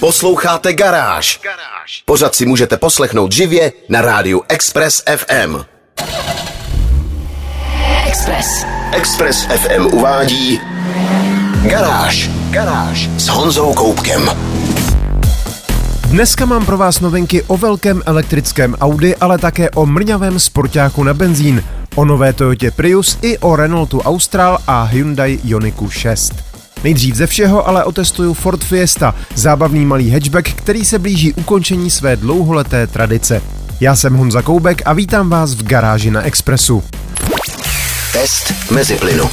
Posloucháte Garáž. Pořád si můžete poslechnout živě na rádiu Express FM. Express. Express FM uvádí Garáž. Garáž s Honzou Koupkem. Dneska mám pro vás novinky o velkém elektrickém Audi, ale také o mrňavém sportáku na benzín, o nové Toyotě Prius i o Renaultu Austral a Hyundai Ioniku 6. Nejdřív ze všeho ale otestuju Ford Fiesta, zábavný malý hatchback, který se blíží ukončení své dlouholeté tradice. Já jsem Honza Koubek a vítám vás v garáži na Expressu. Test mezi plynu.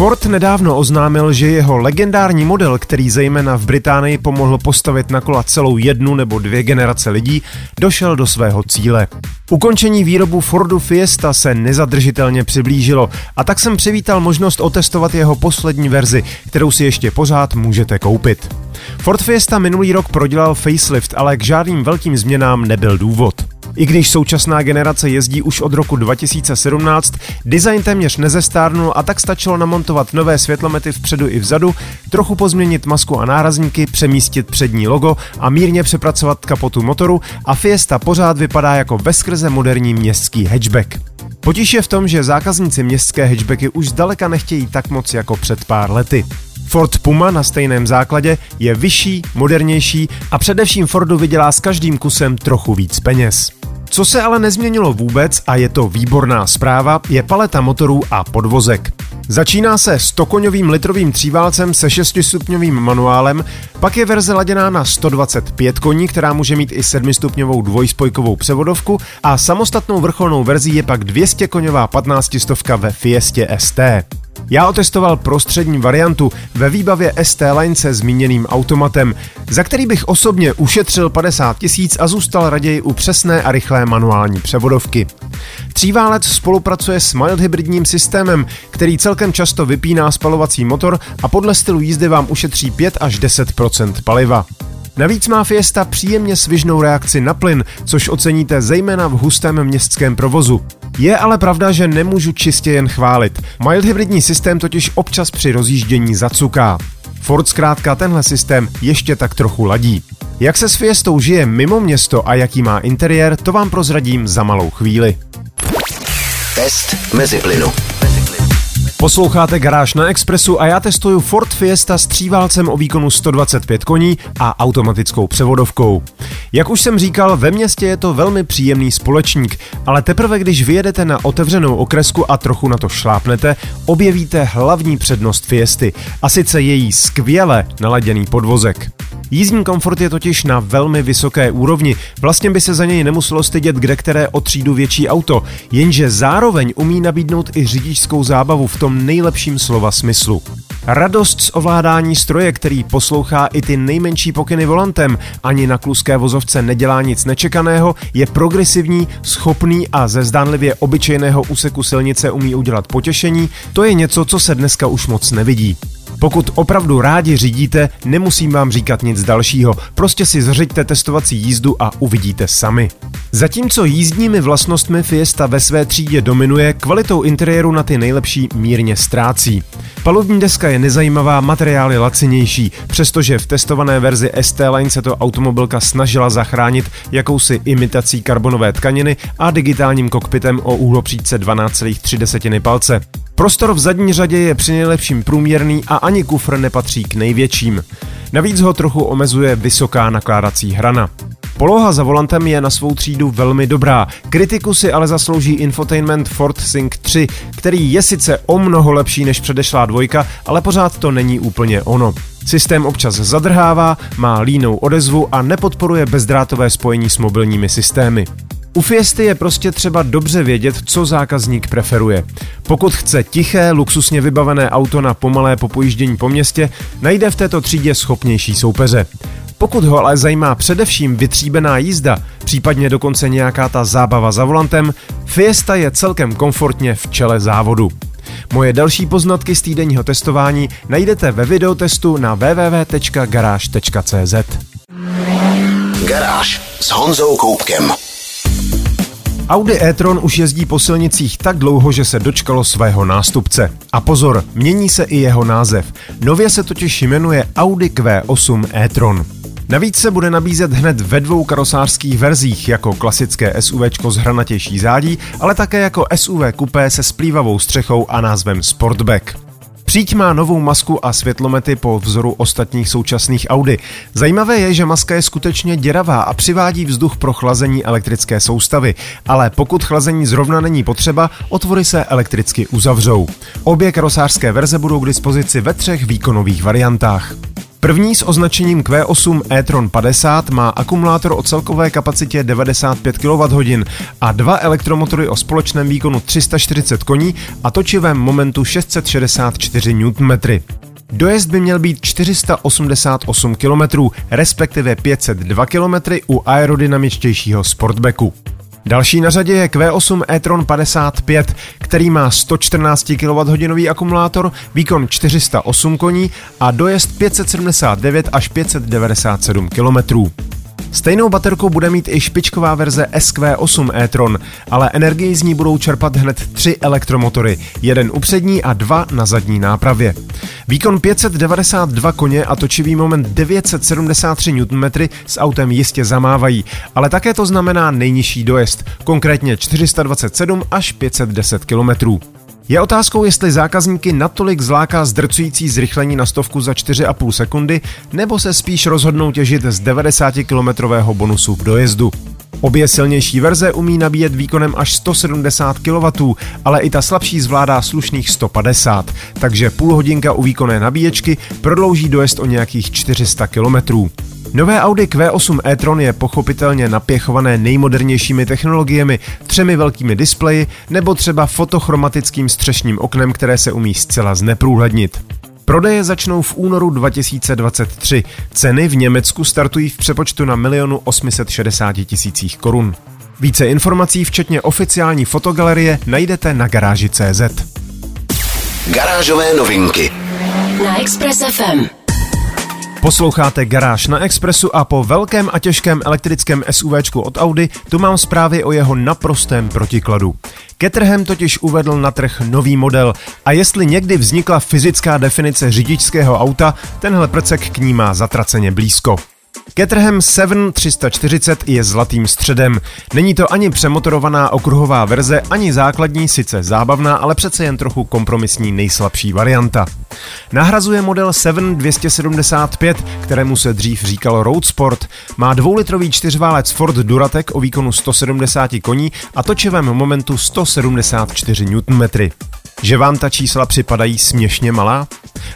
Ford nedávno oznámil, že jeho legendární model, který zejména v Británii pomohl postavit na kola celou jednu nebo dvě generace lidí, došel do svého cíle. Ukončení výrobu Fordu Fiesta se nezadržitelně přiblížilo a tak jsem přivítal možnost otestovat jeho poslední verzi, kterou si ještě pořád můžete koupit. Ford Fiesta minulý rok prodělal facelift, ale k žádným velkým změnám nebyl důvod. I když současná generace jezdí už od roku 2017, design téměř nezestárnul a tak stačilo namontovat nové světlomety vpředu i vzadu, trochu pozměnit masku a nárazníky, přemístit přední logo a mírně přepracovat kapotu motoru a Fiesta pořád vypadá jako veskrze moderní městský hatchback. Potíž je v tom, že zákazníci městské hatchbacky už zdaleka nechtějí tak moc jako před pár lety. Ford Puma na stejném základě je vyšší, modernější a především Fordu vydělá s každým kusem trochu víc peněz. Co se ale nezměnilo vůbec a je to výborná zpráva, je paleta motorů a podvozek. Začíná se 100-koňovým litrovým tříválcem se 6-stupňovým manuálem, pak je verze laděná na 125 koní, která může mít i 7-stupňovou dvojspojkovou převodovku a samostatnou vrcholnou verzí je pak 200-koňová 15 stovka ve Fiestě ST. Já otestoval prostřední variantu ve výbavě ST Line se zmíněným automatem, za který bych osobně ušetřil 50 tisíc a zůstal raději u přesné a rychlé manuální převodovky. Tříválec spolupracuje s mild hybridním systémem, který celkem často vypíná spalovací motor a podle stylu jízdy vám ušetří 5 až 10% paliva. Navíc má Fiesta příjemně svižnou reakci na plyn, což oceníte zejména v hustém městském provozu. Je ale pravda, že nemůžu čistě jen chválit. Mild hybridní systém totiž občas při rozjíždění zacuká. Ford zkrátka tenhle systém ještě tak trochu ladí. Jak se s Fiestou žije mimo město a jaký má interiér, to vám prozradím za malou chvíli. Test mezi plynu. Posloucháte Garáž na Expressu a já testuju Ford Fiesta s tříválcem o výkonu 125 koní a automatickou převodovkou. Jak už jsem říkal, ve městě je to velmi příjemný společník, ale teprve když vyjedete na otevřenou okresku a trochu na to šlápnete, objevíte hlavní přednost Fiesty, a sice její skvěle naladěný podvozek. Jízdní komfort je totiž na velmi vysoké úrovni, vlastně by se za něj nemuselo stydět kde které o třídu větší auto, jenže zároveň umí nabídnout i řidičskou zábavu v tom nejlepším slova smyslu. Radost z ovládání stroje, který poslouchá i ty nejmenší pokyny volantem, ani na kluské vozovce nedělá nic nečekaného, je progresivní, schopný a ze zdánlivě obyčejného úseku silnice umí udělat potěšení, to je něco, co se dneska už moc nevidí. Pokud opravdu rádi řídíte, nemusím vám říkat nic dalšího, prostě si zřiďte testovací jízdu a uvidíte sami. Zatímco jízdními vlastnostmi Fiesta ve své třídě dominuje, kvalitou interiéru na ty nejlepší mírně ztrácí. Palubní deska je nezajímavá, materiál je lacinější, přestože v testované verzi ST Line se to automobilka snažila zachránit jakousi imitací karbonové tkaniny a digitálním kokpitem o úhlopříčce 12,3 palce. Prostor v zadní řadě je při nejlepším průměrný a ani kufr nepatří k největším. Navíc ho trochu omezuje vysoká nakládací hrana. Poloha za volantem je na svou třídu velmi dobrá. Kritiku si ale zaslouží infotainment Ford Sync 3, který je sice o mnoho lepší než předešlá dvojka, ale pořád to není úplně ono. Systém občas zadrhává, má línou odezvu a nepodporuje bezdrátové spojení s mobilními systémy. U Fiesty je prostě třeba dobře vědět, co zákazník preferuje. Pokud chce tiché, luxusně vybavené auto na pomalé popojíždění po městě, najde v této třídě schopnější soupeře. Pokud ho ale zajímá především vytříbená jízda, případně dokonce nějaká ta zábava za volantem, Fiesta je celkem komfortně v čele závodu. Moje další poznatky z týdenního testování najdete ve videotestu na www.garage.cz. Garáž s Honzou Koupkem. Audi e-tron už jezdí po silnicích tak dlouho, že se dočkalo svého nástupce. A pozor, mění se i jeho název. Nově se totiž jmenuje Audi Q8 e-tron. Navíc se bude nabízet hned ve dvou karosářských verzích, jako klasické SUV s hranatější zádí, ale také jako SUV kupé se splývavou střechou a názvem Sportback. Příď má novou masku a světlomety po vzoru ostatních současných Audi. Zajímavé je, že maska je skutečně děravá a přivádí vzduch pro chlazení elektrické soustavy, ale pokud chlazení zrovna není potřeba, otvory se elektricky uzavřou. Obě karosářské verze budou k dispozici ve třech výkonových variantách. První s označením Q8 e-tron 50 má akumulátor o celkové kapacitě 95 kWh a dva elektromotory o společném výkonu 340 koní a točivém momentu 664 Nm. Dojezd by měl být 488 km, respektive 502 km u aerodynamičtějšího Sportbacku. Další na řadě je Q8 e-tron 55, který má 114 kWh akumulátor, výkon 408 koní a dojezd 579 až 597 km. Stejnou baterku bude mít i špičková verze SQ8 e-tron, ale energii z ní budou čerpat hned tři elektromotory, jeden u přední a dva na zadní nápravě. Výkon 592 koně a točivý moment 973 Nm s autem jistě zamávají, ale také to znamená nejnižší dojezd, konkrétně 427 až 510 km. Je otázkou, jestli zákazníky natolik zláká zdrcující zrychlení na stovku za 4,5 sekundy, nebo se spíš rozhodnou těžit z 90-kilometrového bonusu v dojezdu. Obě silnější verze umí nabíjet výkonem až 170 kW, ale i ta slabší zvládá slušných 150, takže půl hodinka u výkonné nabíječky prodlouží dojezd o nějakých 400 km. Nové Audi Q8 e-tron je pochopitelně napěchované nejmodernějšími technologiemi, třemi velkými displeji nebo třeba fotochromatickým střešním oknem, které se umí zcela zneprůhlednit. Prodeje začnou v únoru 2023. Ceny v Německu startují v přepočtu na milionu 860 tisících korun. Více informací, včetně oficiální fotogalerie, najdete na garáži.cz. Garážové novinky na Express FM. Posloucháte Garáž na Expressu a po velkém a těžkém elektrickém SUVčku od Audi tu mám zprávy o jeho naprostém protikladu. Caterham totiž uvedl na trh nový model a jestli někdy vznikla fyzická definice řidičského auta, tenhle prcek k ní má zatraceně blízko. Caterham 7 340 je zlatým středem. Není to ani přemotorovaná okruhová verze, ani základní, sice zábavná, ale přece jen trochu kompromisní nejslabší varianta. Nahrazuje model 7 275, kterému se dřív říkalo Road Sport. Má dvoulitrový čtyřválec Ford Duratec o výkonu 170 koní a točivém momentu 174 Nm. Že vám ta čísla připadají směšně malá?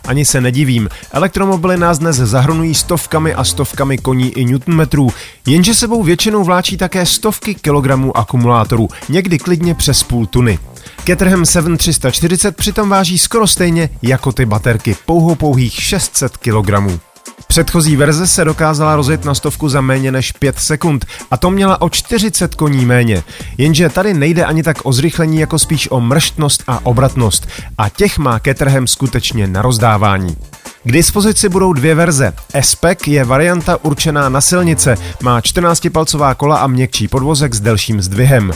Ani se nedivím, elektromobily nás dnes zahrnují stovkami a stovkami koní i newtonmetrů, jenže sebou většinou vláčí také stovky kilogramů akumulátorů, někdy klidně přes půl tuny. Caterham 7340 přitom váží skoro stejně jako ty baterky, pouhou pouhých 600 kilogramů. Předchozí verze se dokázala rozjet na stovku za méně než 5 sekund a to měla o 40 koní méně. Jenže tady nejde ani tak o zrychlení, jako spíš o mrštnost a obratnost a těch má Caterham skutečně na rozdávání. K dispozici budou dvě verze. S-Pack je varianta určená na silnice, má 14-palcová kola a měkčí podvozek s delším zdvihem.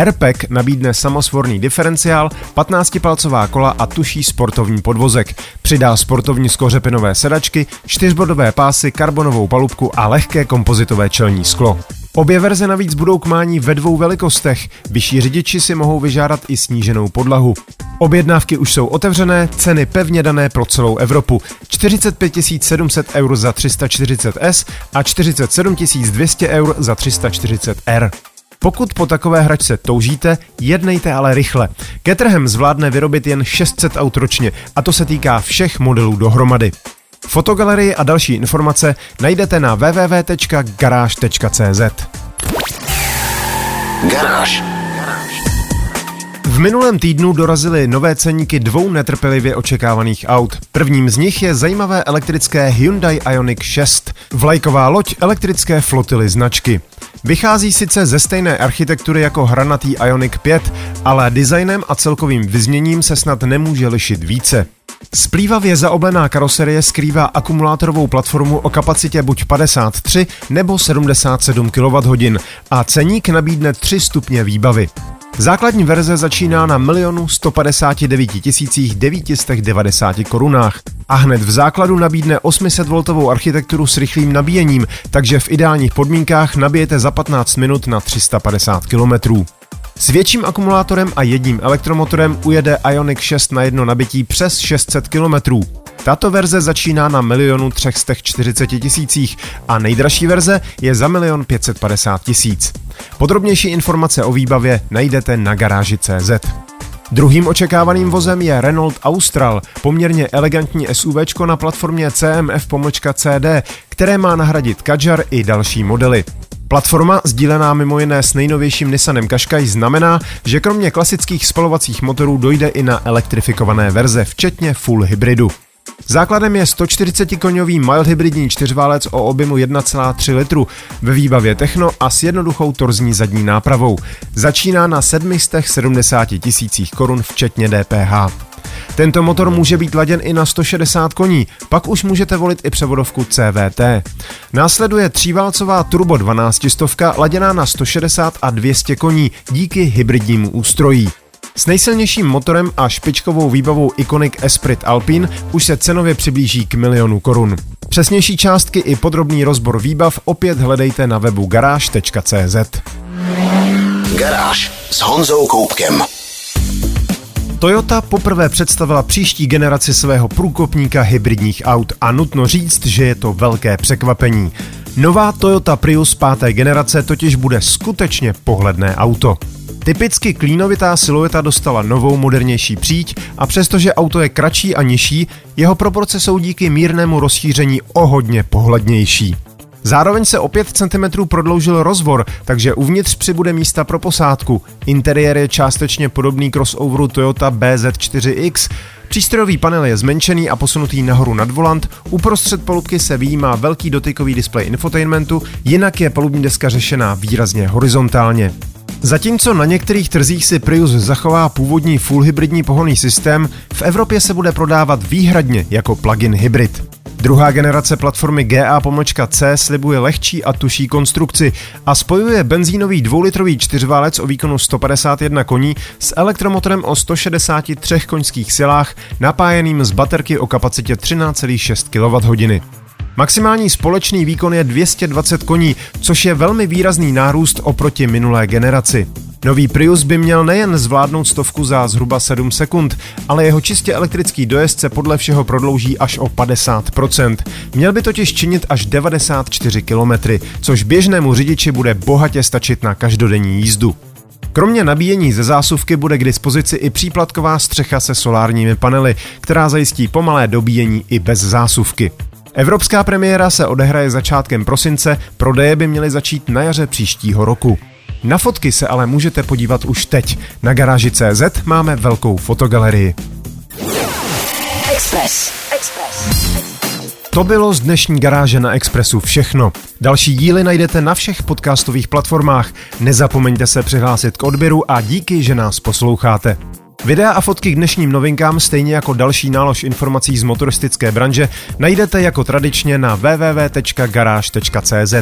Airpack nabídne samosvorný diferenciál, 15-palcová kola a tuší sportovní podvozek. Přidá sportovní skořepinové sedačky, čtyřbodové pásy, karbonovou palubku a lehké kompozitové čelní sklo. Obě verze navíc budou k mání ve dvou velikostech. Vyšší řidiči si mohou vyžádat i sníženou podlahu. Objednávky už jsou otevřené, ceny pevně dané pro celou Evropu. 45 700 eur za 340S a 47 200 eur za 340R. Pokud po takové hračce toužíte, jednejte ale rychle. Caterham zvládne vyrobit jen 600 aut ročně a to se týká všech modelů dohromady. Fotogalerii a další informace najdete na www.garage.cz. Garáž. Minulém týdnu dorazily nové ceníky dvou netrpělivě očekávaných aut. Prvním z nich je zajímavé elektrické Hyundai Ioniq 6, vlajková loď elektrické flotily značky. Vychází sice ze stejné architektury jako hranatý Ioniq 5, ale designem a celkovým vyzněním se snad nemůže lišit více. Splývavě zaoblená karoserie skrývá akumulátorovou platformu o kapacitě buď 53 nebo 77 kWh a ceník nabídne 3 stupně výbavy. Základní verze začíná na 1 159 990 korunách a hned v základu nabídne 800V architekturu s rychlým nabíjením, takže v ideálních podmínkách nabijete za 15 minut na 350 km. S větším akumulátorem a jedním elektromotorem ujede Ioniq 6 na jedno nabití přes 600 km. Tato verze začíná na milionu 340 tisících a nejdražší verze je za milion 550 tisíc. Podrobnější informace o výbavě najdete na garáži CZ. Druhým očekávaným vozem je Renault Austral, poměrně elegantní SUV na platformě CMF-CD, které má nahradit Kadjar i další modely. Platforma, sdílená mimo jiné s nejnovějším Nissanem Qashqai, znamená, že kromě klasických spalovacích motorů dojde i na elektrifikované verze, včetně full hybridu. Základem je 140-koňový mild hybridní čtyřválec o objemu 1,3 litru ve výbavě Techno a s jednoduchou torzní zadní nápravou. Začíná na 770 tisících korun včetně DPH. Tento motor může být laděn i na 160 koní, pak už můžete volit i převodovku CVT. Následuje tříválcová turbo 12 stovka laděná na 160 a 200 koní díky hybridnímu ústrojí. S nejsilnějším motorem a špičkovou výbavou Iconic Esprit Alpine už se cenově přiblíží k milionu korun. Přesnější částky i podrobný rozbor výbav opět hledejte na webu garáž.cz. Garáž s Honzou Koupkem. Toyota poprvé představila příští generaci svého průkopníka hybridních aut a nutno říct, že je to velké překvapení. Nová Toyota Prius páté generace totiž bude skutečně pohledné auto. Typicky klínovitá silueta dostala novou modernější příď a přestože auto je kratší a nižší, jeho proporce jsou díky mírnému rozšíření o hodně pohlednější. Zároveň se o 5 cm prodloužil rozvor, takže uvnitř přibude místa pro posádku. Interiér je částečně podobný crossoveru Toyota BZ4X, Přístrojový panel je zmenšený a posunutý nahoru nad volant, uprostřed polubky se výjímá velký dotykový displej infotainmentu, jinak je palubní deska řešená výrazně horizontálně. Zatímco na některých trzích si Prius zachová původní full hybridní pohonný systém, v Evropě se bude prodávat výhradně jako plug-in hybrid. Druhá generace platformy GA-C slibuje lehčí a tuší konstrukci a spojuje benzínový dvoulitrový čtyřválec o výkonu 151 koní s elektromotorem o 163 koňských silách napájeným z baterky o kapacitě 13,6 kWh. Maximální společný výkon je 220 koní, což je velmi výrazný nárůst oproti minulé generaci. Nový Prius by měl nejen zvládnout stovku za zhruba 7 sekund, ale jeho čistě elektrický dojezd se podle všeho prodlouží až o 50%. Měl by totiž činit až 94 km, což běžnému řidiči bude bohatě stačit na každodenní jízdu. Kromě nabíjení ze zásuvky bude k dispozici i příplatková střecha se solárními panely, která zajistí pomalé dobíjení i bez zásuvky. Evropská premiéra se odehraje začátkem prosince, prodeje by měly začít na jaře příštího roku. Na fotky se ale můžete podívat už teď. Na garáži CZ máme velkou fotogalerii. Express. Express. To bylo z dnešní garáže na Expressu všechno. Další díly najdete na všech podcastových platformách. Nezapomeňte se přihlásit k odběru a díky, že nás posloucháte. Videa a fotky k dnešním novinkám, stejně jako další nálož informací z motoristické branže, najdete jako tradičně na www.garage.cz.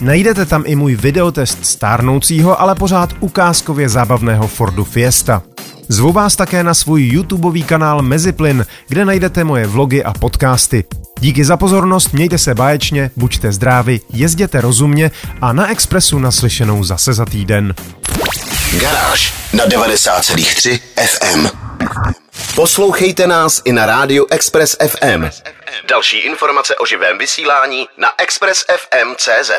Najdete tam i můj videotest stárnoucího, ale pořád ukázkově zábavného Fordu Fiesta. Zvu vás také na svůj YouTubeový kanál Meziplyn, kde najdete moje vlogy a podcasty. Díky za pozornost, mějte se báječně, buďte zdraví, jezděte rozumně a na Expressu naslyšenou zase za týden. Garáž na 90,3 FM. Poslouchejte nás i na rádiu Express FM. Další informace o živém vysílání na expressfm.cz.